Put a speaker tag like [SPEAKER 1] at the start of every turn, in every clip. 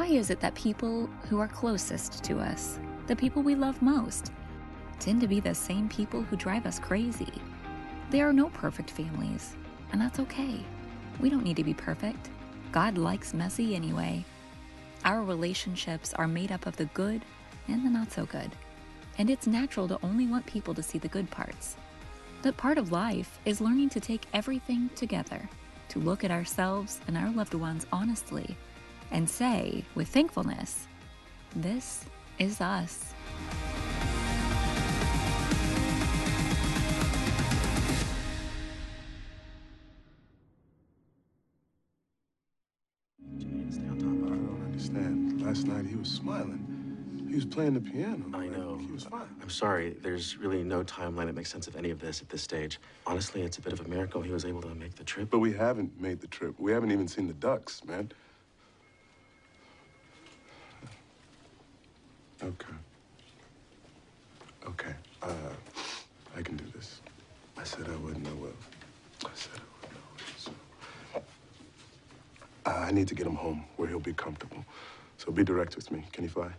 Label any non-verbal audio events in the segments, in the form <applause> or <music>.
[SPEAKER 1] Why is it that people who are closest to us, the people we love most, tend to be the same people who drive us crazy? There are no perfect families, and that's okay. We don't need to be perfect. God likes messy anyway. Our relationships are made up of the good and the not so good, and it's natural to only want people to see the good parts. But part of life is learning to take everything together, to look at ourselves and our loved ones honestly, and say, with thankfulness, This is us.
[SPEAKER 2] I don't understand. Last night he was smiling. He was playing the piano.
[SPEAKER 3] I
[SPEAKER 2] Like,
[SPEAKER 3] know.
[SPEAKER 2] He was fine.
[SPEAKER 3] I'm sorry. There's really no timeline that makes sense of any of this at this stage. Honestly, it's a bit of a miracle he was able to make the trip.
[SPEAKER 2] But we haven't made the trip. We haven't even seen the ducks, man. Okay. Okay. Uh, I can do this. I said I wouldn't. I will. I said I wouldn't. I will. So. Uh, I need to get him home where he'll be comfortable. So be direct with me. Can he fly?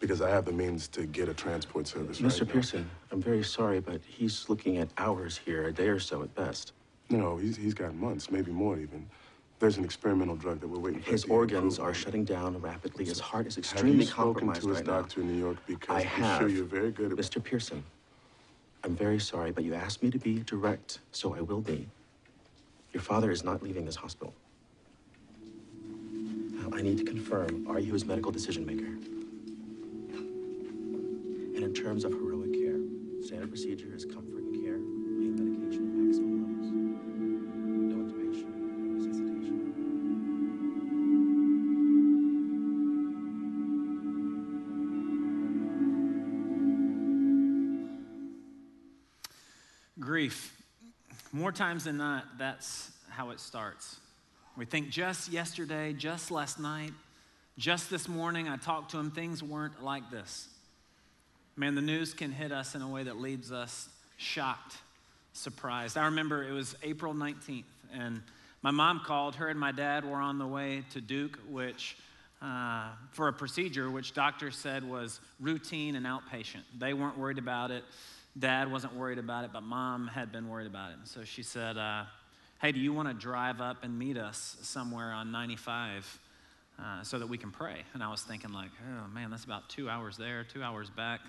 [SPEAKER 2] Because I have the means to get a transport service
[SPEAKER 3] Mr.
[SPEAKER 2] right now.
[SPEAKER 3] Pearson, I'm very sorry, but he's looking at hours here, a day or so at best.
[SPEAKER 2] No, he's, he's got months, maybe more even. There's an experimental drug that we're waiting for.
[SPEAKER 3] His organs are shutting down rapidly. His heart is extremely
[SPEAKER 2] Have
[SPEAKER 3] extremely
[SPEAKER 2] you spoken
[SPEAKER 3] compromised
[SPEAKER 2] to his
[SPEAKER 3] right
[SPEAKER 2] doctor
[SPEAKER 3] now.
[SPEAKER 2] in New York? Because
[SPEAKER 3] I
[SPEAKER 2] I'm
[SPEAKER 3] have.
[SPEAKER 2] sure you're very good at
[SPEAKER 3] Mr. Pearson, I'm very sorry, but you asked me to be direct, so I will be. Your father is not leaving this hospital. Now, I need to confirm, are you his medical decision maker? And in terms of heroic care, standard procedure is comfort
[SPEAKER 4] More times than not, that's how it starts. We think just yesterday, just last night, just this morning, I talked to him, things weren't like this. Man, the news can hit us in a way that leaves us shocked, surprised. I remember it was April 19th, and my mom called. Her and my dad were on the way to Duke, which uh, for a procedure which doctors said was routine and outpatient. They weren't worried about it. Dad wasn't worried about it, but mom had been worried about it. So she said, uh, Hey, do you want to drive up and meet us somewhere on 95 uh, so that we can pray? And I was thinking, like, oh man, that's about two hours there, two hours back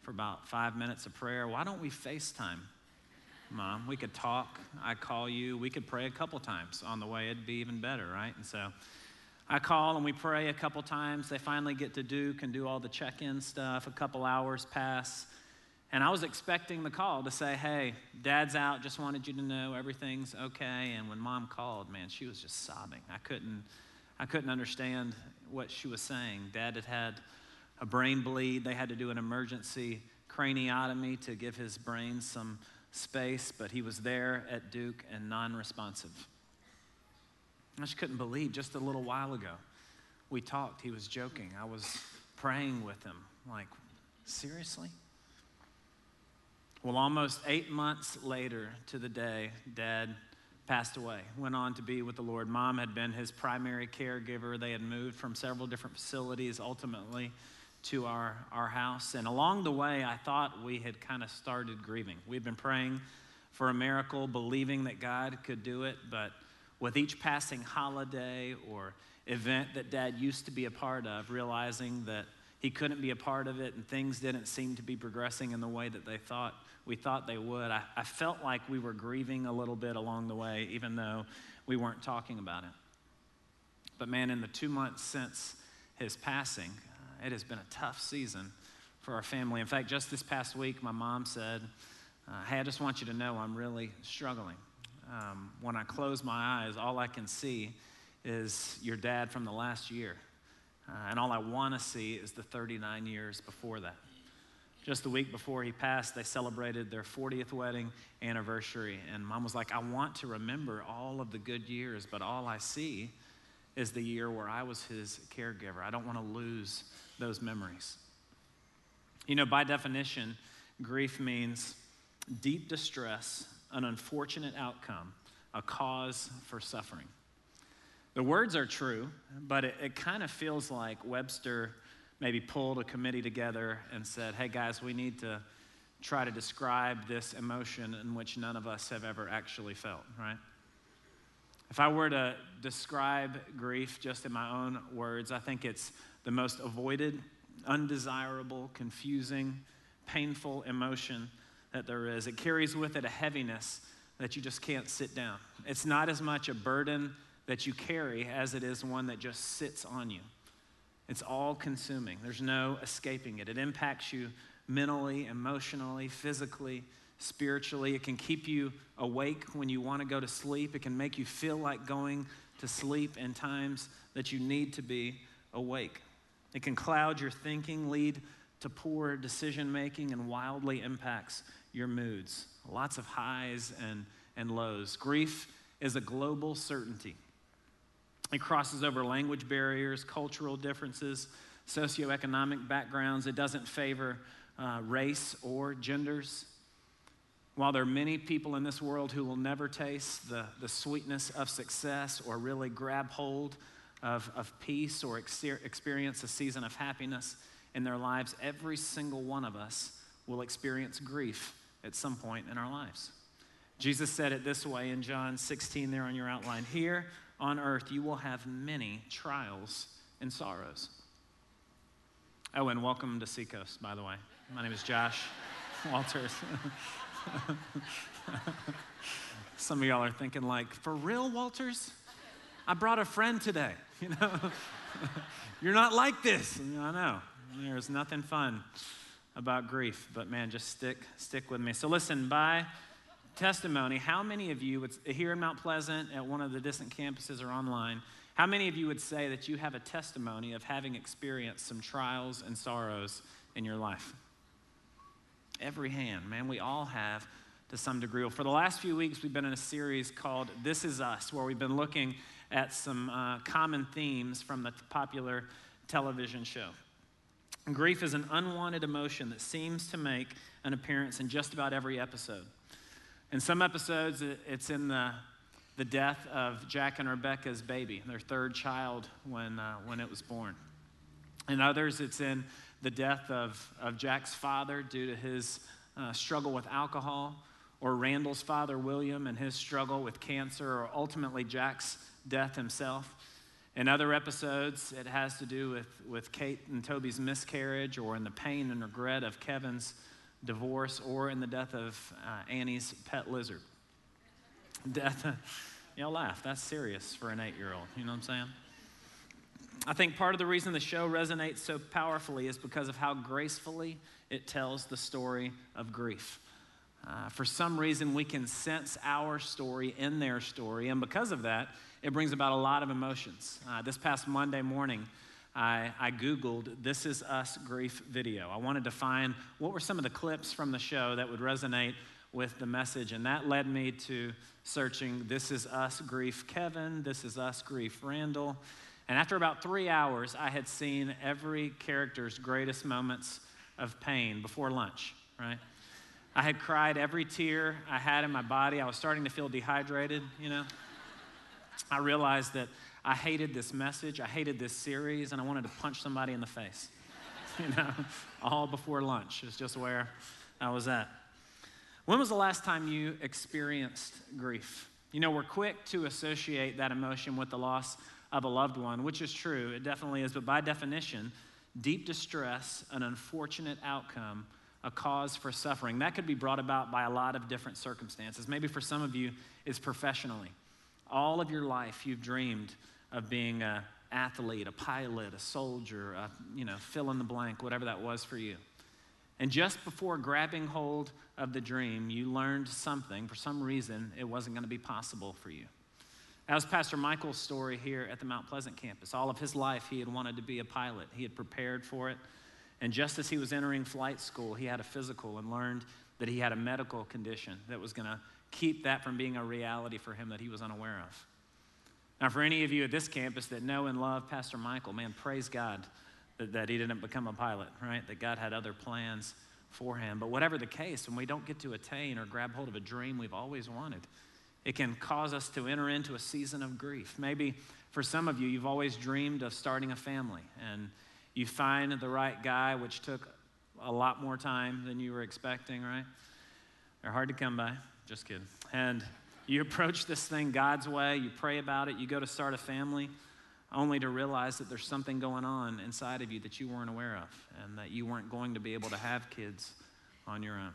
[SPEAKER 4] for about five minutes of prayer. Why don't we FaceTime? Mom, we could talk. I'd call you. We could pray a couple times on the way. It'd be even better, right? And so I call and we pray a couple times. They finally get to Duke and do all the check in stuff. A couple hours pass. And I was expecting the call to say, hey, dad's out, just wanted you to know everything's okay. And when mom called, man, she was just sobbing. I couldn't, I couldn't understand what she was saying. Dad had had a brain bleed. They had to do an emergency craniotomy to give his brain some space, but he was there at Duke and non responsive. I just couldn't believe just a little while ago we talked. He was joking. I was praying with him. Like, seriously? Well, almost eight months later to the day, Dad passed away, went on to be with the Lord. Mom had been his primary caregiver. They had moved from several different facilities ultimately to our, our house. And along the way, I thought we had kind of started grieving. We'd been praying for a miracle, believing that God could do it, but with each passing holiday or event that Dad used to be a part of, realizing that he couldn't be a part of it and things didn't seem to be progressing in the way that they thought we thought they would. I, I felt like we were grieving a little bit along the way, even though we weren't talking about it. But man, in the two months since his passing, uh, it has been a tough season for our family. In fact, just this past week, my mom said, uh, Hey, I just want you to know I'm really struggling. Um, when I close my eyes, all I can see is your dad from the last year. Uh, and all I want to see is the 39 years before that. Just the week before he passed, they celebrated their 40th wedding anniversary. And mom was like, I want to remember all of the good years, but all I see is the year where I was his caregiver. I don't want to lose those memories. You know, by definition, grief means deep distress, an unfortunate outcome, a cause for suffering. The words are true, but it, it kind of feels like Webster maybe pulled a committee together and said, hey guys, we need to try to describe this emotion in which none of us have ever actually felt, right? If I were to describe grief just in my own words, I think it's the most avoided, undesirable, confusing, painful emotion that there is. It carries with it a heaviness that you just can't sit down. It's not as much a burden that you carry as it is one that just sits on you. It's all consuming, there's no escaping it. It impacts you mentally, emotionally, physically, spiritually. It can keep you awake when you want to go to sleep. It can make you feel like going to sleep in times that you need to be awake. It can cloud your thinking, lead to poor decision making, and wildly impacts your moods. Lots of highs and, and lows. Grief is a global certainty. It crosses over language barriers, cultural differences, socioeconomic backgrounds. It doesn't favor uh, race or genders. While there are many people in this world who will never taste the, the sweetness of success or really grab hold of, of peace or ex- experience a season of happiness in their lives, every single one of us will experience grief at some point in our lives. Jesus said it this way in John 16, there on your outline. Here on earth, you will have many trials and sorrows. Oh, and welcome to Seacoast, by the way. My name is Josh <laughs> Walters. <laughs> Some of y'all are thinking, like, for real, Walters? I brought a friend today, <laughs> you know? You're not like this. I know. There's nothing fun about grief, but man, just stick stick with me. So listen, by testimony, how many of you would here in Mount Pleasant at one of the distant campuses or online, how many of you would say that you have a testimony of having experienced some trials and sorrows in your life? Every hand, man, we all have to some degree. For the last few weeks, we've been in a series called This Is Us, where we've been looking at some uh, common themes from the popular television show. Grief is an unwanted emotion that seems to make an appearance in just about every episode. In some episodes, it's in the, the death of Jack and Rebecca's baby, their third child when, uh, when it was born. In others, it's in the death of, of Jack's father due to his uh, struggle with alcohol, or Randall's father, William, and his struggle with cancer, or ultimately Jack's death himself. In other episodes, it has to do with, with Kate and Toby's miscarriage, or in the pain and regret of Kevin's divorce, or in the death of uh, Annie's pet lizard. Death, y'all laugh. That's serious for an eight year old. You know what I'm saying? I think part of the reason the show resonates so powerfully is because of how gracefully it tells the story of grief. Uh, for some reason, we can sense our story in their story, and because of that, it brings about a lot of emotions. Uh, this past Monday morning, I, I, Googled This Is Us Grief video. I wanted to find what were some of the clips from the show that would resonate with the message, and that led me to searching This Is Us Grief Kevin, This Is Us Grief Randall. And after about three hours, I had seen every character's greatest moments of pain before lunch, right? I had cried every tear I had in my body. I was starting to feel dehydrated, you know. I realized that I hated this message, I hated this series, and I wanted to punch somebody in the face, <laughs> you know, all before lunch. It's just where I was at. When was the last time you experienced grief? You know, we're quick to associate that emotion with the loss of a loved one, which is true, it definitely is, but by definition, deep distress, an unfortunate outcome, a cause for suffering. That could be brought about by a lot of different circumstances. Maybe for some of you, it's professionally. All of your life, you've dreamed of being an athlete, a pilot, a soldier, a, you know, fill in the blank, whatever that was for you. And just before grabbing hold of the dream, you learned something. For some reason, it wasn't going to be possible for you. That was Pastor Michael's story here at the Mount Pleasant campus. All of his life, he had wanted to be a pilot, he had prepared for it. And just as he was entering flight school, he had a physical and learned that he had a medical condition that was going to keep that from being a reality for him that he was unaware of. Now, for any of you at this campus that know and love Pastor Michael, man, praise God that, that he didn't become a pilot, right? That God had other plans for him. But whatever the case, when we don't get to attain or grab hold of a dream we've always wanted, it can cause us to enter into a season of grief. Maybe For some of you, you've always dreamed of starting a family, and you find the right guy, which took a lot more time than you were expecting, right? They're hard to come by. Just kidding. And you approach this thing God's way, you pray about it, you go to start a family, only to realize that there's something going on inside of you that you weren't aware of, and that you weren't going to be able to have kids on your own.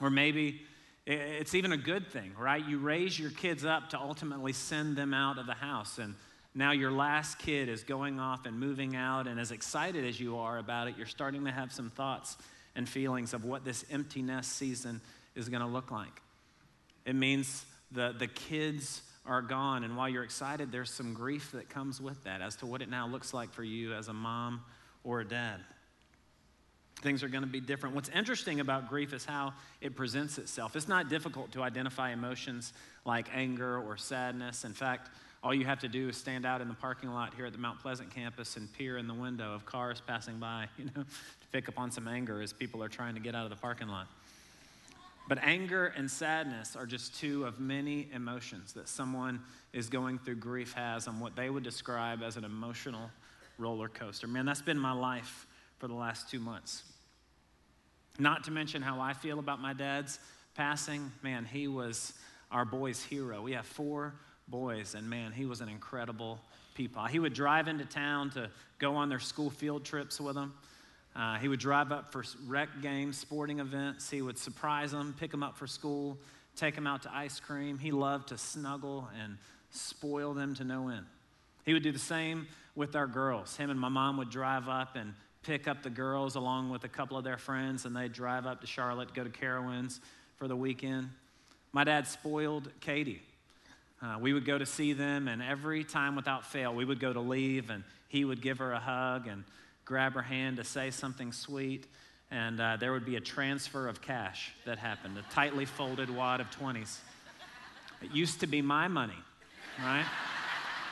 [SPEAKER 4] Or maybe it's even a good thing, right? You raise your kids up to ultimately send them out of the house. And now your last kid is going off and moving out. And as excited as you are about it, you're starting to have some thoughts and feelings of what this empty nest season is going to look like. It means the, the kids are gone. And while you're excited, there's some grief that comes with that as to what it now looks like for you as a mom or a dad things are going to be different. What's interesting about grief is how it presents itself. It's not difficult to identify emotions like anger or sadness. In fact, all you have to do is stand out in the parking lot here at the Mount Pleasant campus and peer in the window of cars passing by, <laughs> you know, to pick up on some anger as people are trying to get out of the parking lot. But anger and sadness are just two of many emotions that someone is going through grief has on what they would describe as an emotional roller coaster. Man, that's been my life for the last two months. Not to mention how I feel about my dad's passing. Man, he was our boy's hero. We have four boys, and man, he was an incredible people. He would drive into town to go on their school field trips with them. Uh, he would drive up for rec games, sporting events. He would surprise them, pick them up for school, take them out to ice cream. He loved to snuggle and spoil them to no end. He would do the same with our girls. Him and my mom would drive up and pick up the girls along with a couple of their friends, and they'd drive up to Charlotte, go to Carowinds for the weekend. My dad spoiled Katie. Uh, we would go to see them, and every time without fail, we would go to leave, and he would give her a hug and grab her hand to say something sweet, and uh, there would be a transfer of cash that happened, a tightly folded wad of 20s. It used to be my money, right?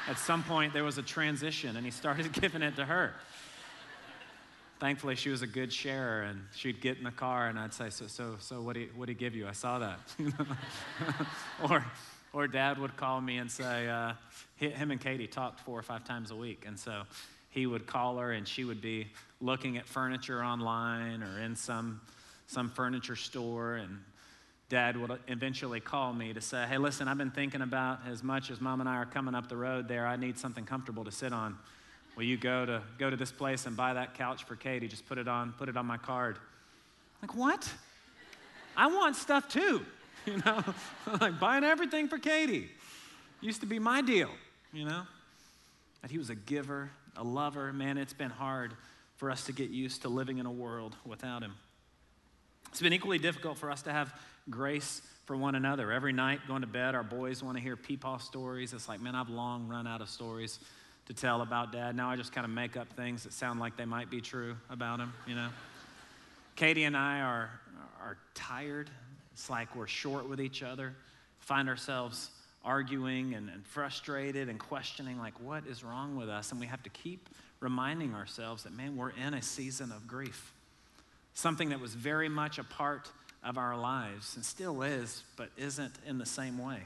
[SPEAKER 4] At some point, there was a transition, and he started <laughs> giving it to her thankfully she was a good sharer and she'd get in the car and I'd say, so, so, so what did he, what he give you? I saw that. <laughs> or, or dad would call me and say, uh, him and Katie talked four or five times a week. And so he would call her and she would be looking at furniture online or in some, some furniture store and dad would eventually call me to say, hey, listen, I've been thinking about as much as mom and I are coming up the road there, I need something comfortable to sit on will you go to go to this place and buy that couch for Katie? Just put it on, put it on my card. Like, what? I want stuff too. <laughs> You know, <laughs> like buying everything for Katie. Used to be my deal, you know. That he was a giver, a lover. Man, it's been hard for us to get used to living in a world without him. It's been equally difficult for us to have grace for one another. Every night going to bed, our boys want to hear peepaw stories. It's like, man, I've long run out of stories to tell about dad. Now I just kind of make up things that sound like they might be true about him, you know. Katie and I are, are tired. It's like we're short with each other, find ourselves arguing and, and frustrated and questioning, like, what is wrong with us? And we have to keep reminding ourselves that, man, we're in a season of grief. Something that was very much a part of our lives and still is, but isn't in the same way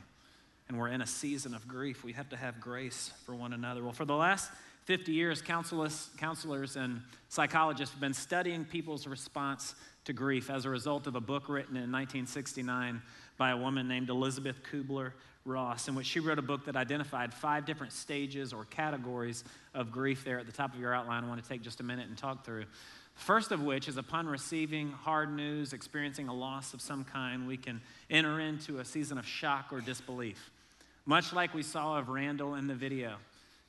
[SPEAKER 4] and we're in a season of grief, we have to have grace for one another. Well, for the last 50 years, counselors, counselors and psychologists have been studying people's response to grief as a result of a book written in 1969 by a woman named Elisabeth Kubler Ross, in which she wrote a book that identified five different stages or categories of grief there at the top of your outline. I want to take just a minute and talk through. First of which is upon receiving hard news, experiencing a loss of some kind, we can enter into a season of shock or disbelief much like we saw of Randall in the video.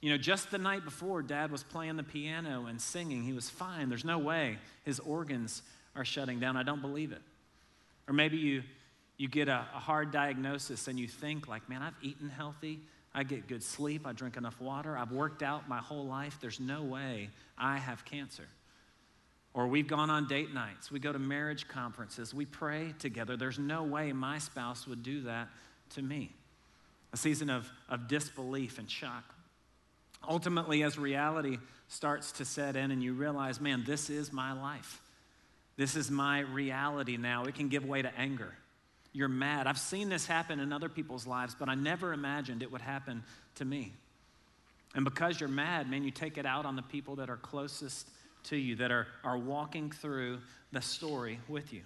[SPEAKER 4] You know, just the night before, dad was playing the piano and singing. He was fine. There's no way his organs are shutting down. I don't believe it. Or maybe you, you get a, a hard diagnosis and you think, like, man, I've eaten healthy. I get good sleep. I drink enough water. I've worked out my whole life. There's no way I have cancer. Or we've gone on date nights. We go to marriage conferences. We pray together. There's no way my spouse would do that to me a season of, of disbelief and shock. Ultimately, as reality starts to set in and you realize, man, this is my life. This is my reality now. It can give way to anger. You're mad. I've seen this happen in other people's lives, but I never imagined it would happen to me. And because you're mad, man, you take it out on the people that are closest to you, that are, are walking through the story with you.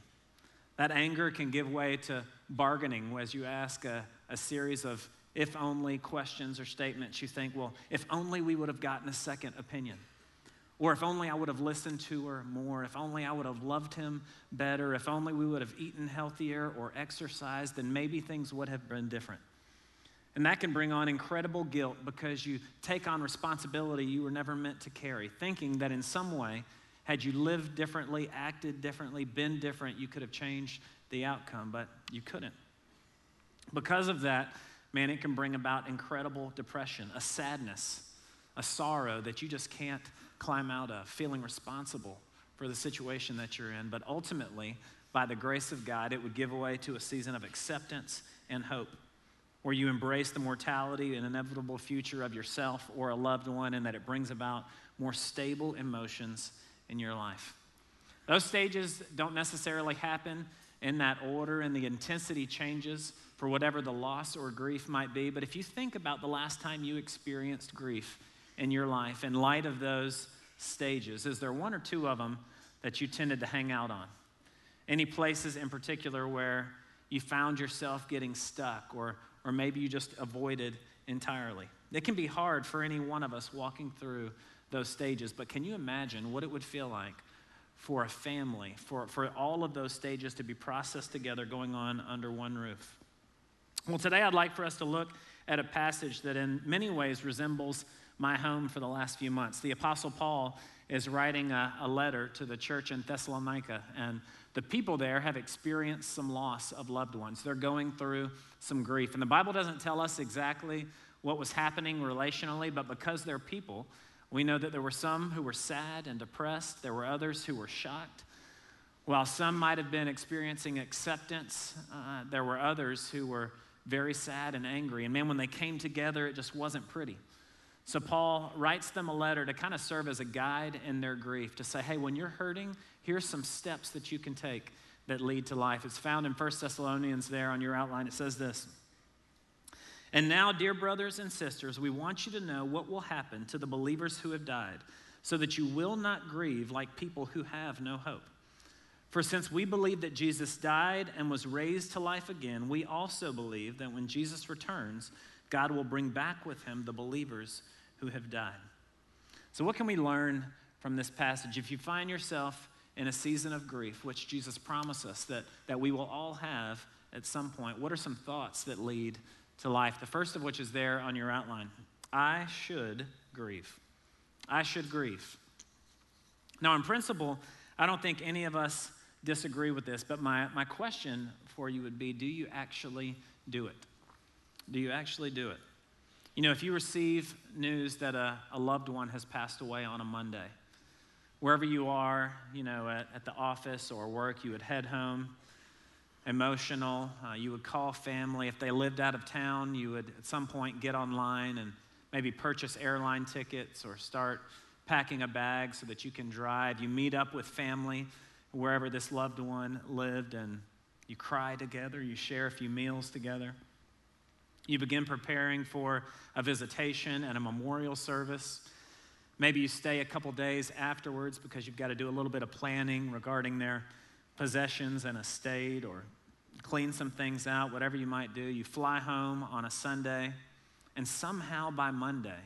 [SPEAKER 4] That anger can give way to bargaining as you ask a, a series of if only questions or statements. You think, well, if only we would have gotten a second opinion. Or if only I would have listened to her more, if only I would have loved him better, if only we would have eaten healthier or exercised, then maybe things would have been different. And that can bring on incredible guilt because you take on responsibility you were never meant to carry, thinking that in some way, had you lived differently, acted differently, been different, you could have changed the outcome, but you couldn't. Because of that, man, it can bring about incredible depression, a sadness, a sorrow that you just can't climb out of, feeling responsible for the situation that you're in. But ultimately, by the grace of God, it would give way to a season of acceptance and hope where you embrace the mortality and inevitable future of yourself or a loved one, and that it brings about more stable emotions in your life. Those stages don't necessarily happen in that order, and the intensity changes for whatever the loss or grief might be. But if you think about the last time you experienced grief in your life in light of those stages, is there one or two of them that you tended to hang out on? Any places in particular where you found yourself getting stuck, or, or maybe you just avoided entirely? It can be hard for any one of us walking through those stages, but can you imagine what it would feel like for a family, for, for all of those stages to be processed together, going on under one roof? Well, today I'd like for us to look at a passage that in many ways resembles my home for the last few months. The Apostle Paul is writing a, a, letter to the church in Thessalonica, and the people there have experienced some loss of loved ones. They're going through some grief. And the Bible doesn't tell us exactly what was happening relationally, but because they're people, we know that there were some who were sad and depressed, there were others who were shocked. While some might have been experiencing acceptance, uh, there were others who were very sad and angry. And man, when they came together, it just wasn't pretty. So Paul writes them a letter to kind of serve as a guide in their grief, to say, hey, when you're hurting, here's some steps that you can take that lead to life. It's found in 1 Thessalonians there on your outline. It says this. And now, dear brothers and sisters, we want you to know what will happen to the believers who have died, so that you will not grieve like people who have no hope. For since we believe that Jesus died and was raised to life again, we also believe that when Jesus returns, God will bring back with him the believers who have died. So, what can we learn from this passage? If you find yourself in a season of grief, which Jesus promised us that, that we will all have at some point, what are some thoughts that lead to life. The first of which is there on your outline I should grieve. I should grieve. Now, in principle, I don't think any of us disagree with this, but my, my question for you would be do you actually do it? Do you actually do it? You know, if you receive news that a, a loved one has passed away on a Monday, wherever you are, you know, at, at the office or work, you would head home emotional. Uh, you would call family. If they lived out of town, you would at some point get online and maybe purchase airline tickets or start packing a bag so that you can drive. You meet up with family wherever this loved one lived and you cry together. You share a few meals together. You begin preparing for a visitation and a memorial service. Maybe you stay a couple days afterwards because you've got to do a little bit of planning regarding their possessions and estate or clean some things out, whatever you might do. You fly home on a Sunday, and somehow by Monday,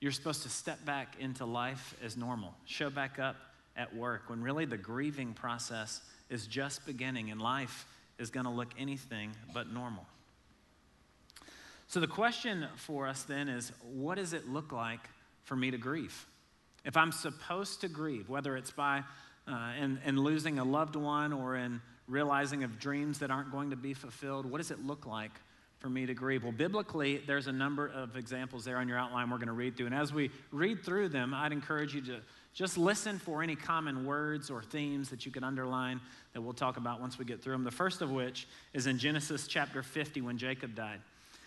[SPEAKER 4] you're supposed to step back into life as normal, show back up at work, when really the grieving process is just beginning and life is going to look anything but normal. So, the question for us then is what does it look like for me to grieve? If I'm supposed to grieve, whether it's by uh, in, in losing a loved one or in realizing of dreams that aren't going to be fulfilled? What does it look like for me to grieve? Well, biblically, there's a number of examples there on your outline we're going to read through. And as we read through them, I'd encourage you to just listen for any common words or themes that you can underline that we'll talk about once we get through them. The first of which is in Genesis chapter 50 when Jacob died.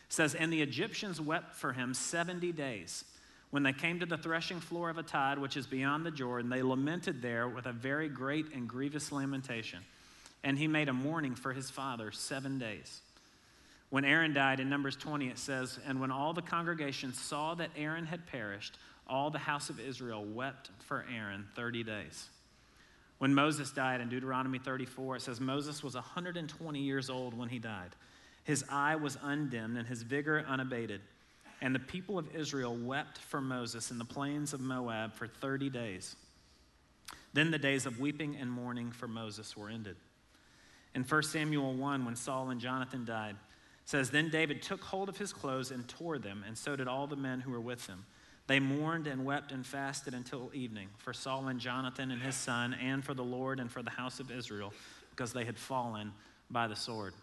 [SPEAKER 4] Says, And the Egyptians wept for him 70 days. When they came to the threshing floor of a Atad, which is beyond the Jordan, they lamented there with a very great and grievous lamentation. And he made a mourning for his father seven days. When Aaron died in Numbers 20, it says, And when all the congregation saw that Aaron had perished, all the house of Israel wept for Aaron 30 days. When Moses died in Deuteronomy 34, it says Moses was 120 years old when he died. His eye was undimmed and his vigor unabated. And the people of Israel wept for Moses in the plains of Moab for 30 days. Then the days of weeping and mourning for Moses were ended. In 1 Samuel 1, when Saul and Jonathan died, says, Then David took hold of his clothes and tore them, and so did all the men who were with him. They mourned and wept and fasted until evening for Saul and Jonathan and his son, and for the Lord and for the house of Israel, because they had fallen by the sword.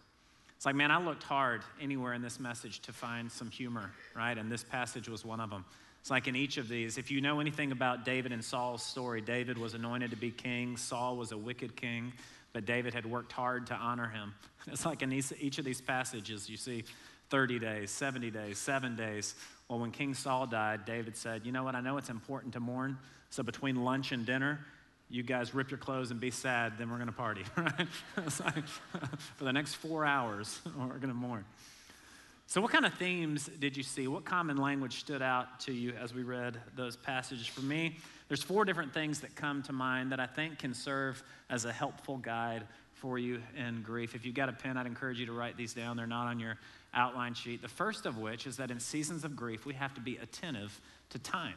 [SPEAKER 4] It's like, man, I looked hard anywhere in this message to find some humor, right? And this passage was one of them. It's like in each of these, if you know anything about David and Saul's story, David was anointed to be king, Saul was a wicked king, but David had worked hard to honor him. <laughs> It's like in each of these passages, you see 30 days, 70 days, seven days. Well, when King Saul died, David said, You know what? I know it's important to mourn. So between lunch and dinner, you guys rip your clothes and be sad, then we're going to party, <laughs> right? <laughs> for the next four hours, <laughs> we're going to mourn. So, what kind of themes did you see? What common language stood out to you as we read those passages? For me, there's four different things that come to mind that I think can serve as a helpful guide for you in grief. If you've got a pen, I'd encourage you to write these down. They're not on your outline sheet. The first of which is that in seasons of grief, we have to be attentive to time.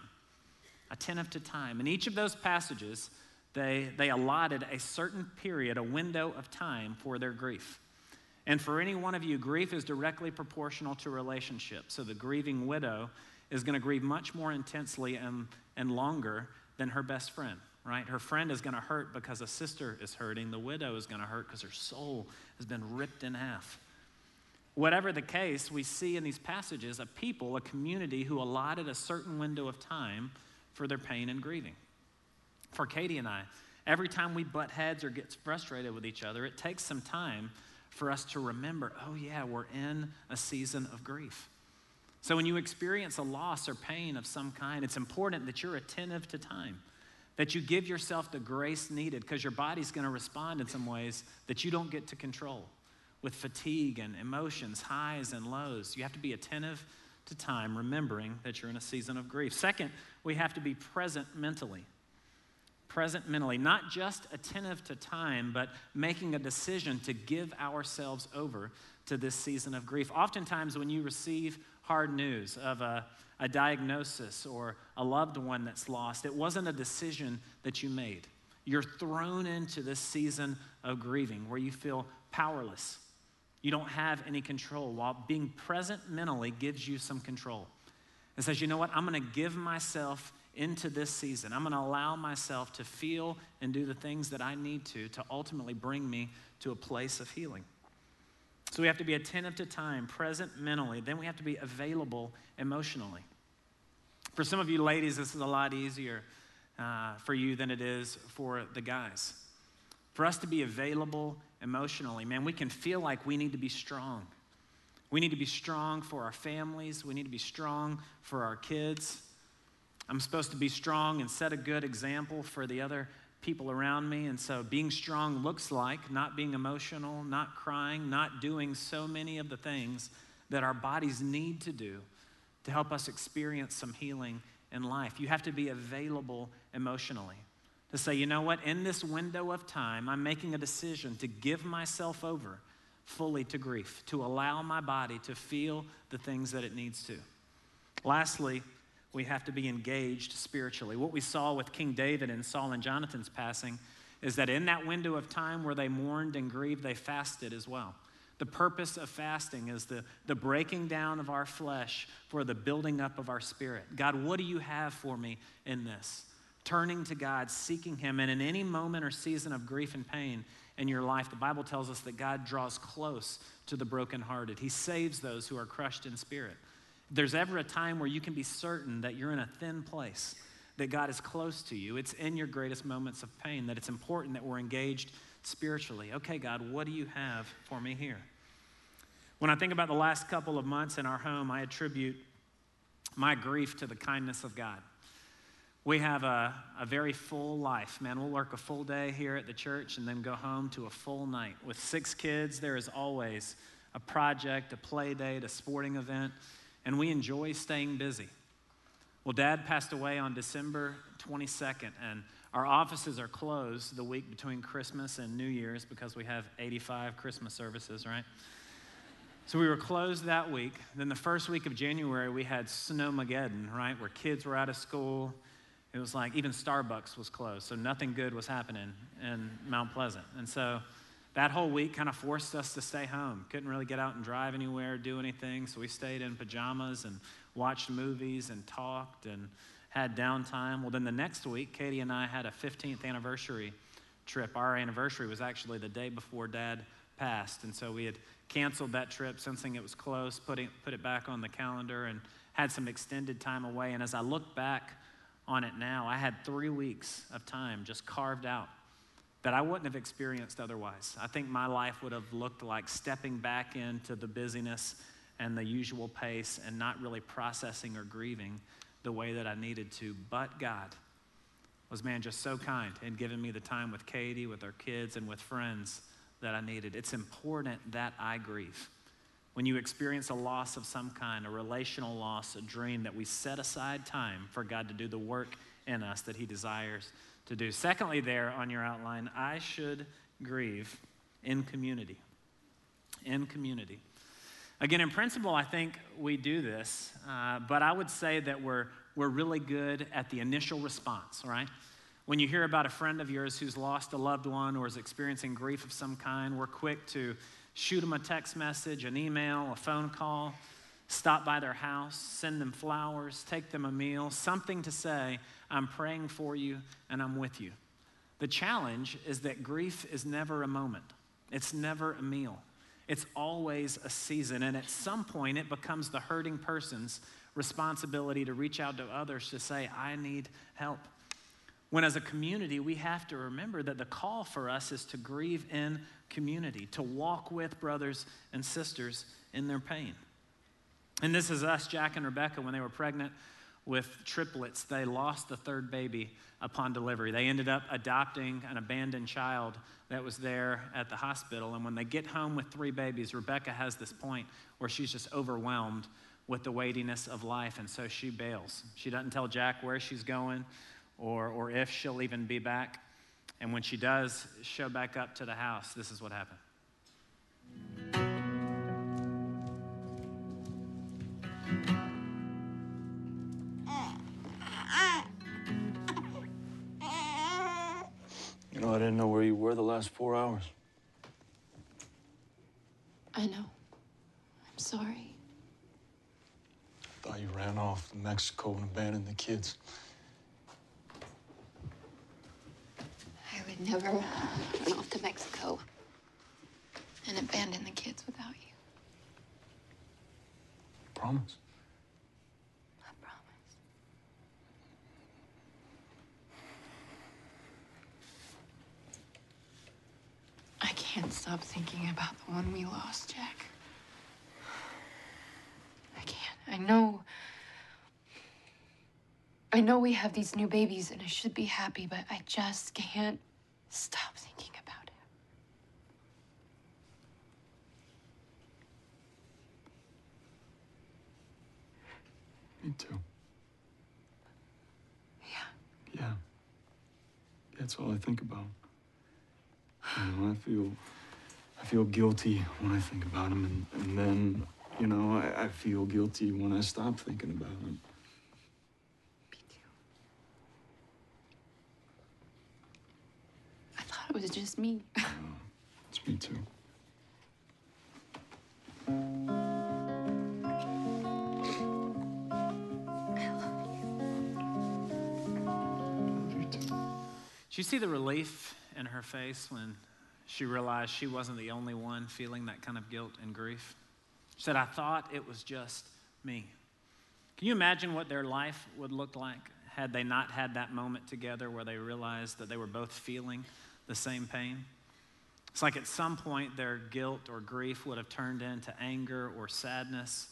[SPEAKER 4] Attentive to time. In each of those passages, they, they allotted a certain period, a window of time for their grief. And for any one of you, grief is directly proportional to relationship. So the grieving widow is going to grieve much more intensely and, and longer than her best friend right? Her friend is going to hurt because a sister is hurting. The widow is going to hurt because her soul has been ripped in half. Whatever the case, we see in these passages a people, a community who allotted a certain window of time for their pain and grieving. For Katie and I, every time we butt heads or get frustrated with each other, it takes some time for us to remember oh, yeah, we're in a season of grief. So when you experience a loss or pain of some kind, it's important that you're attentive to time that you give yourself the grace needed because your body's going to respond in some ways that you don't get to control with fatigue and emotions, highs and lows. You have to be attentive to time, remembering that you're in a season of grief. Second, we have to be present mentally. Present mentally, not just attentive to time, but making a decision to give ourselves over to this season of grief. Oftentimes, when you receive hard news of a a diagnosis or a loved one that's lost. It wasn't a decision that you made. You're thrown into this season of grieving where you feel powerless. You don't have any control, while being present mentally gives you some control. It says, you know what? I'm going to give myself into this season. I'm going to allow myself to feel and do the things that I need to to ultimately bring me to a place of healing. So we have to be attentive to time, present mentally. Then we have to be available emotionally. For some of you ladies, this is a lot easier uh, for you than it is for the guys. For us to be available emotionally, man, we can feel like we need to be strong. We need to be strong for our families. We need to be strong for our kids. I'm supposed to be strong and set a good example for the other people around me. And so being strong looks like not being emotional, not crying, not doing so many of the things that our bodies need to do to help us experience some healing in life. You have to be available emotionally to say, you know what, in this window of time, I'm making a decision to give myself over fully to grief, to allow my body to feel the things that it needs to. Lastly, we have to be engaged spiritually. What we saw with King David and Saul and Jonathan's passing is that in that window of time where they mourned and grieved, they fasted as well. The purpose of fasting is the, the breaking down of our flesh for the building up of our spirit. God, what do you have for me in this? Turning to God, seeking Him, and in any moment or season of grief and pain in your life, the Bible tells us that God draws close to the brokenhearted. He saves those who are crushed in spirit there's ever a time where you can be certain that you're in a thin place, that God is close to you, it's in your greatest moments of pain that it's important that we're engaged spiritually. Okay, God, what do you have for me here? When I think about the last couple of months in our home, I attribute my grief to the kindness of God. We have a, a very full life, man. We'll work a full day here at the church and then go home to a full night. With six kids, there is always a project, a play date, a sporting event, and we enjoy staying busy. Well, Dad passed away on December 22nd, and our offices are closed the week between Christmas and New Year's because we have 85 Christmas services, right? So we were closed that week. Then the first week of January, we had Snowmageddon, right? Where kids were out of school. It was like even Starbucks was closed, so nothing good was happening in Mount Pleasant. And so that whole week kind of forced us to stay home. Couldn't really get out and drive anywhere, do anything. So we stayed in pajamas and watched movies and talked and had downtime. Well, then the next week, Katie and I had a 15th anniversary trip. Our anniversary was actually the day before Dad passed. And so we had canceled that trip, sensing it was close, putting, put it back on the calendar, and had some extended time away. And as I look back on it now, I had three weeks of time just carved out that I wouldn't have experienced otherwise. I think my life would have looked like stepping back into the busyness and the usual pace and not really processing or grieving the way that I needed to. But God was, man, just so kind and giving me the time with Katie, with our kids, and with friends that I needed. It's important that I grieve. When you experience a loss of some kind, a relational loss, a dream, that we set aside time for God to do the work in us that He desires to do. Secondly, there on your outline, I should grieve in community. In community. Again, in principle, I think we do this, uh, but I would say that we're, we're really good at the initial response, right? When you hear about a friend of yours who's lost a loved one or is experiencing grief of some kind, we're quick to shoot them a text message, an email, a phone call, stop by their house, send them flowers, take them a meal, something to say, I'm praying for you and I'm with you. The challenge is that grief is never a moment, it's never a meal. It's always a season, and at some point, it becomes the hurting person's responsibility to reach out to others to say, I need help. When, as a community, we have to remember that the call for us is to grieve in community, to walk with brothers and sisters in their pain. And this is us, Jack and Rebecca, when they were pregnant with triplets, they lost the third baby upon delivery. They ended up adopting an abandoned child that was there at the hospital. And when they get home with three babies, Rebecca has this point where she's just overwhelmed with the weightiness of life. And so she bails. She doesn't tell Jack where she's going or, or if she'll even be back. And when she does show back up to the house, this is what happened.
[SPEAKER 5] You know, I didn't know where you were the last four hours.
[SPEAKER 6] I know. I'm sorry.
[SPEAKER 5] I thought you ran off to Mexico and abandoned the kids.
[SPEAKER 6] I would never run off to Mexico and abandon the kids without you.
[SPEAKER 5] Promise.
[SPEAKER 6] I promise. I can't stop thinking about the one we lost, Jack. I can't. I know. I know we have these new babies and I should be happy, but I just can't Stop thinking about
[SPEAKER 5] it. Me too.
[SPEAKER 6] Yeah.
[SPEAKER 5] Yeah. That's all I think about. You know, I feel, I feel guilty when I think about him, and, and then, you know, I, I feel guilty when I stop thinking about him. Me too.
[SPEAKER 6] I thought it was just me. <laughs>
[SPEAKER 5] it's me too.
[SPEAKER 4] Did you see the relief in her face when she realized she wasn't the only one feeling that kind of guilt and grief? She said, I thought it was just me. Can you imagine what their life would look like had they not had that moment together where they realized that they were both feeling the same pain. It's like at some point their guilt or grief would have turned into anger or sadness.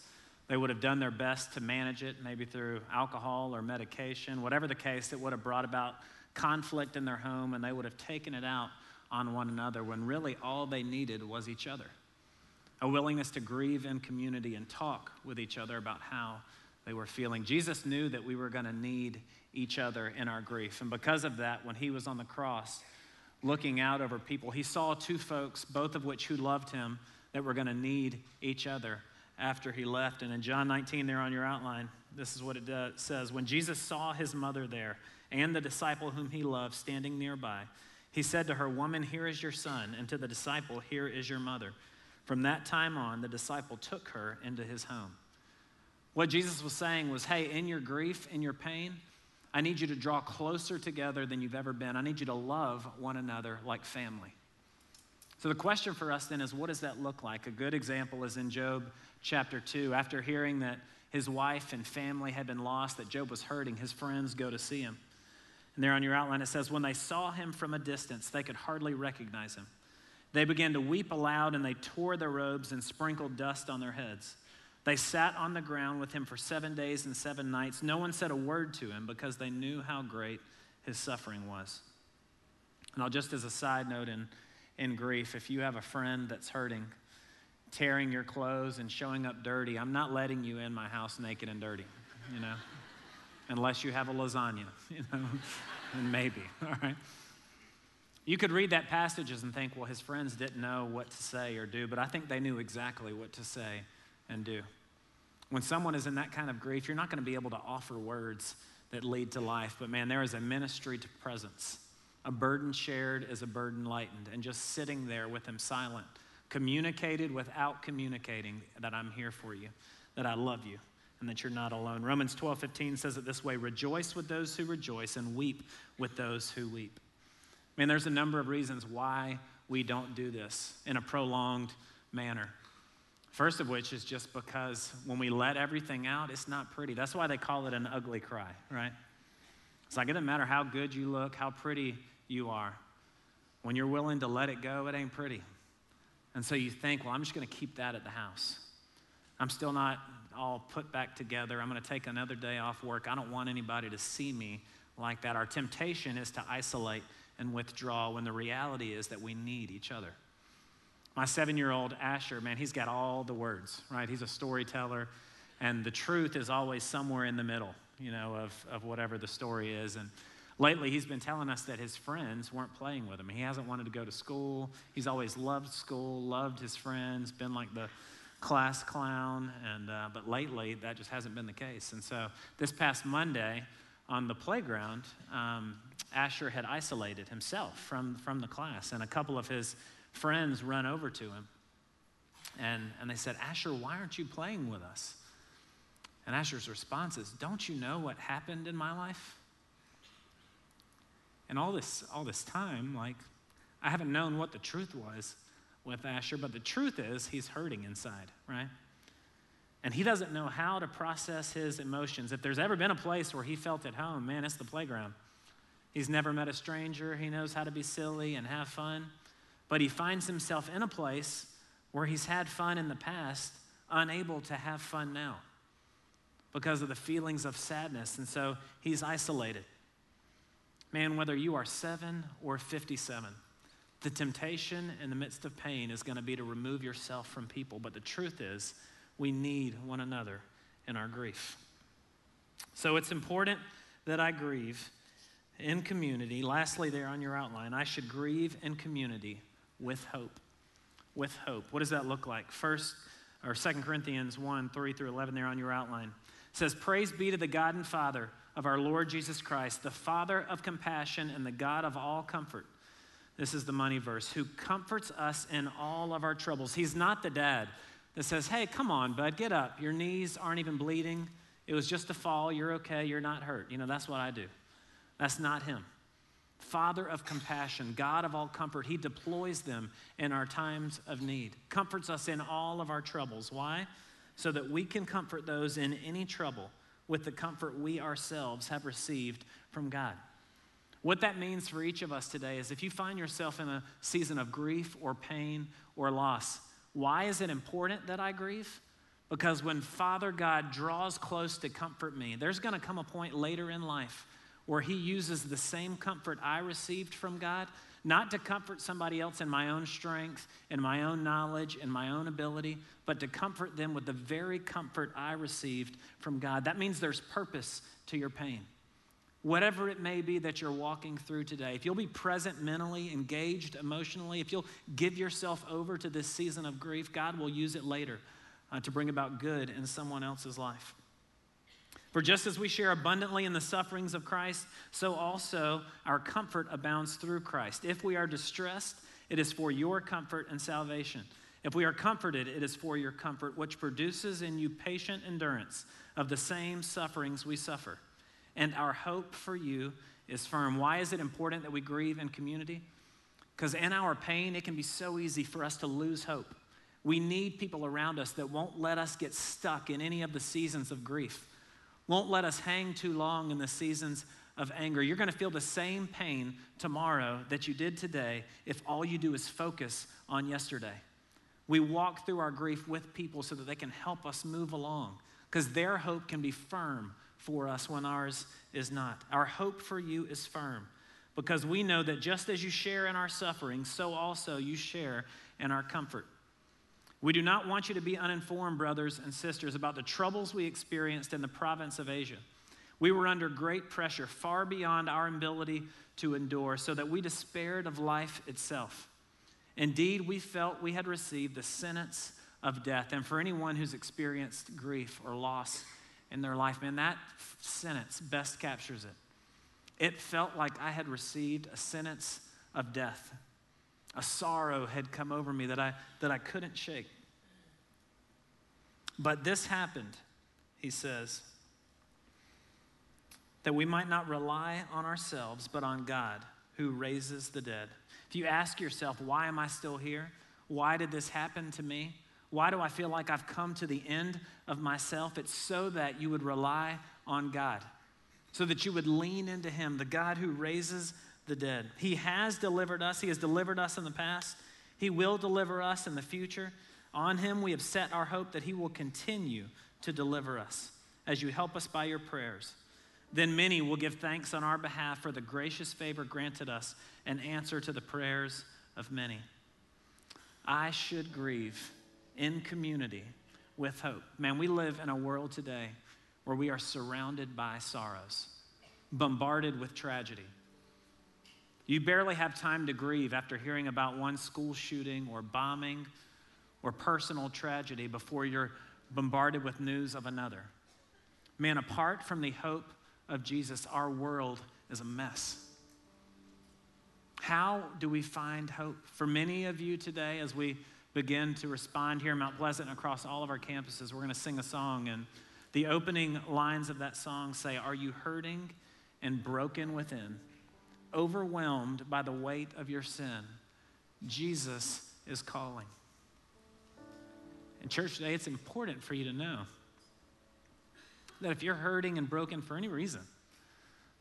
[SPEAKER 4] They would have done their best to manage it, maybe through alcohol or medication. Whatever the case, it would have brought about conflict in their home and they would have taken it out on one another when really all they needed was each other. a willingness to grieve in community and talk with each other about how they were feeling. Jesus knew that we were going to need each other in our grief. And because of that, when he was on the cross, looking out over people, he saw two folks, both of which who loved him, that were going to need each other after he left. And in John 19, there on your outline, this is what it says When Jesus saw his mother there and the disciple whom he loved standing nearby, he said to her, Woman, here is your son, and to the disciple, Here is your mother. From that time on, the disciple took her into his home. What Jesus was saying was, Hey, in your grief, in your pain, I need you to draw closer together than you've ever been. I need you to love one another like family. So, the question for us then is what does that look like? A good example is in Job chapter 2. After hearing that his wife and family had been lost, that Job was hurting, his friends go to see him. And there on your outline it says, When they saw him from a distance, they could hardly recognize him. They began to weep aloud and they tore their robes and sprinkled dust on their heads. They sat on the ground with him for seven days and seven nights. No one said a word to him because they knew how great his suffering was. And I'll just as a side note in, in grief, if you have a friend that's hurting, tearing your clothes and showing up dirty, I'm not letting you in my house naked and dirty, you know, unless you have a lasagna, <laughs> you know, and maybe, <laughs> all right? You could read that passages and think, well, his friends didn't know what to say or do, but I think they knew exactly what to say and do. When someone is in that kind of grief, you're not going to be able to offer words that lead to life, but man, there is a ministry to presence. A burden shared is a burden lightened, and just sitting there with him silent communicated without communicating that I'm here for you, that I love you, and that you're not alone. Romans 12, 15 says it this way rejoice with those who rejoice and weep with those who weep. I mean, there's a number of reasons why we don't do this in a prolonged manner. First of which is just because when we let everything out, it's not pretty. That's why they call it an ugly cry, right? It's like it doesn't matter how good you look, how pretty you are. When you're willing to let it go, it ain't pretty. And so you think, well, I'm just going to keep that at the house. I'm still not all put back together. I'm going to take another day off work. I don't want anybody to see me like that. Our temptation is to isolate and withdraw when the reality is that we need each other. My seven year old Asher, man, he's got all the words, right? He's a storyteller, and the truth is always somewhere in the middle, you know, of, of whatever the story is. And Lately, he's been telling us that his friends weren't playing with him. He hasn't wanted to go to school. He's always loved school, loved his friends, been like the class clown. And, uh, but lately, that just hasn't been the case. And so this past Monday on the playground, um, Asher had isolated himself from, from the class. And a couple of his friends run over to him. And, and they said, Asher, why aren't you playing with us? And Asher's response is, Don't you know what happened in my life? And all this, all this time, like, I haven't known what the truth was with Asher, but the truth is he's hurting inside, right? And he doesn't know how to process his emotions. If there's ever been a place where he felt at home, man, it's the playground. He's never met a stranger. He knows how to be silly and have fun. But he finds himself in a place where he's had fun in the past, unable to have fun now because of the feelings of sadness. And so he's isolated. Man, whether you are seven or 57, the temptation in the midst of pain is going to be to remove yourself from people. But the truth is, we need one another in our grief. So it's important that I grieve in community. Lastly, there on your outline, I should grieve in community with hope. With hope. What does that look like? First, or Second Corinthians 1 3 through 11, there on your outline. It says, Praise be to the God and Father of our Lord Jesus Christ, the Father of compassion and the God of all comfort. This is the money verse, who comforts us in all of our troubles. He's not the dad that says, Hey, come on, bud, get up. Your knees aren't even bleeding. It was just a fall. You're okay. You're not hurt. You know, that's what I do. That's not him. Father of compassion, God of all comfort, He deploys them in our times of need, comforts us in all of our troubles. Why? So that we can comfort those in any trouble with the comfort we ourselves have received from God. What that means for each of us today is if you find yourself in a season of grief or pain or loss, why is it important that I grieve? Because when Father God draws close to comfort me, there's going to come a point later in life where He uses the same comfort I received from God, not to comfort somebody else in my own strength, in my own knowledge, in my own ability, but to comfort them with the very comfort I received from God. That means there's purpose to your pain. Whatever it may be that you're walking through today, if you'll be present mentally, engaged emotionally, if you'll give yourself over to this season of grief, God will use it later uh, to bring about good in someone else's life. For just as we share abundantly in the sufferings of Christ, so also our comfort abounds through Christ. If we are distressed, it is for your comfort and salvation. If we are comforted, it is for your comfort, which produces in you patient endurance of the same sufferings we suffer. And our hope for you is firm. Why is it important that we grieve in community? Because in our pain, it can be so easy for us to lose hope. We need people around us that won't let us get stuck in any of the seasons of grief won't let us hang too long in the seasons of anger. You're going to feel the same pain tomorrow that you did today if all you do is focus on yesterday. We walk through our grief with people so that they can help us move along because their hope can be firm for us when ours is not. Our hope for you is firm because we know that just as you share in our suffering, so also you share in our comfort. We do not want you to be uninformed, brothers and sisters, about the troubles we experienced in the province of Asia. We were under great pressure, far beyond our ability to endure, so that we despaired of life itself. Indeed, we felt we had received the sentence of death. And for anyone who's experienced grief or loss in their life, man, that sentence best captures it. It felt like I had received a sentence of death. A sorrow had come over me that I, that I couldn't shake. But this happened, he says, that we might not rely on ourselves, but on God who raises the dead. If you ask yourself, why am I still here? Why did this happen to me? Why do I feel like I've come to the end of myself? It's so that you would rely on God, so that you would lean into Him, the God who raises the dead. He has delivered us, He has delivered us in the past, He will deliver us in the future. On him we have set our hope that he will continue to deliver us as you help us by your prayers. Then many will give thanks on our behalf for the gracious favor granted us and answer to the prayers of many. I should grieve in community with hope. Man, we live in a world today where we are surrounded by sorrows, bombarded with tragedy. You barely have time to grieve after hearing about one school shooting or bombing or personal tragedy before you're bombarded with news of another. Man, apart from the hope of Jesus, our world is a mess. How do we find hope? For many of you today, as we begin to respond here in Mount Pleasant and across all of our campuses, we're going to sing a song. And the opening lines of that song say, Are you hurting and broken within, overwhelmed by the weight of your sin? Jesus is calling. In church today, it's important for you to know that if you're hurting and broken for any reason,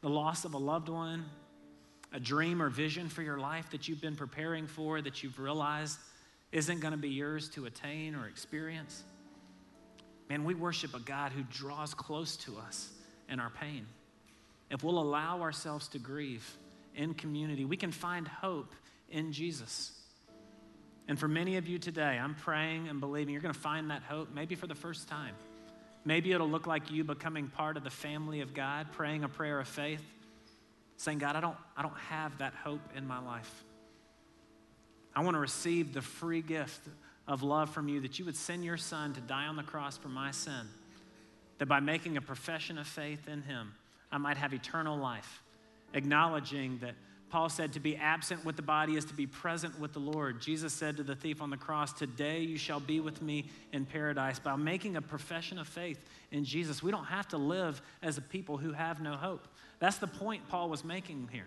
[SPEAKER 4] the loss of a loved one, a dream or vision for your life that you've been preparing for, that you've realized isn't going to be yours to attain or experience, man, we worship a God who draws close to us in our pain. If we'll allow ourselves to grieve in community, we can find hope in Jesus. And for many of you today, I'm praying and believing you're going to find that hope maybe for the first time. Maybe it'll look like you becoming part of the family of God, praying a prayer of faith, saying, God, I don't, I don't have that hope in my life. I want to receive the free gift of love from you that you would send your son to die on the cross for my sin, that by making a profession of faith in him, I might have eternal life, acknowledging that Paul said to be absent with the body is to be present with the Lord. Jesus said to the thief on the cross, Today you shall be with me in paradise. By making a profession of faith in Jesus, we don't have to live as a people who have no hope. That's the point Paul was making here.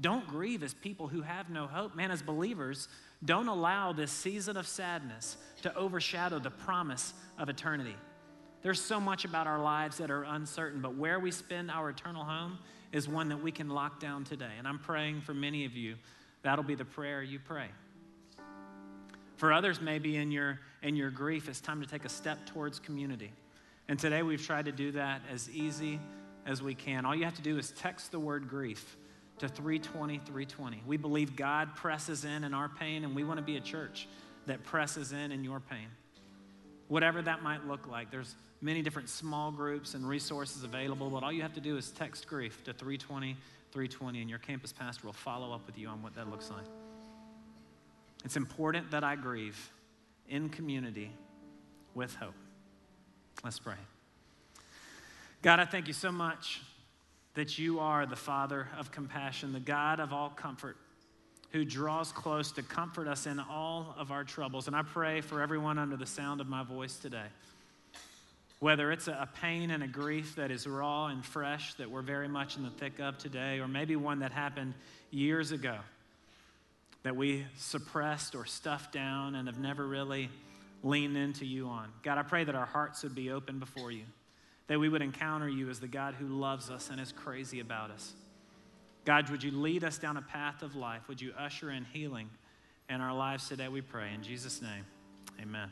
[SPEAKER 4] Don't grieve as people who have no hope. Man, as believers, don't allow this season of sadness to overshadow the promise of eternity. There's so much about our lives that are uncertain, but where we spend our eternal home is one that we can lock down today. And I'm praying for many of you, that'll be the prayer you pray. For others, maybe in your, in your grief, it's time to take a step towards community. And today we've tried to do that as easy as we can. All you have to do is text the word grief to 320 320. We believe God presses in in our pain, and we want to be a church that presses in in your pain. Whatever that might look like. There's many different small groups and resources available, but all you have to do is text grief to 320 320, and your campus pastor will follow up with you on what that looks like. It's important that I grieve in community with hope. Let's pray. God, I thank you so much that you are the Father of compassion, the God of all comfort, who draws close to comfort us in all of our troubles. And I pray for everyone under the sound of my voice today. Whether it's a pain and a grief that is raw and fresh that we're very much in the thick of today, or maybe one that happened years ago that we suppressed or stuffed down and have never really leaned into you on. God, I pray that our hearts would be open before you that we would encounter you as the God who loves us and is crazy about us. God, would you lead us down a path of life? Would you usher in healing in our lives today, we pray. In Jesus' name, amen.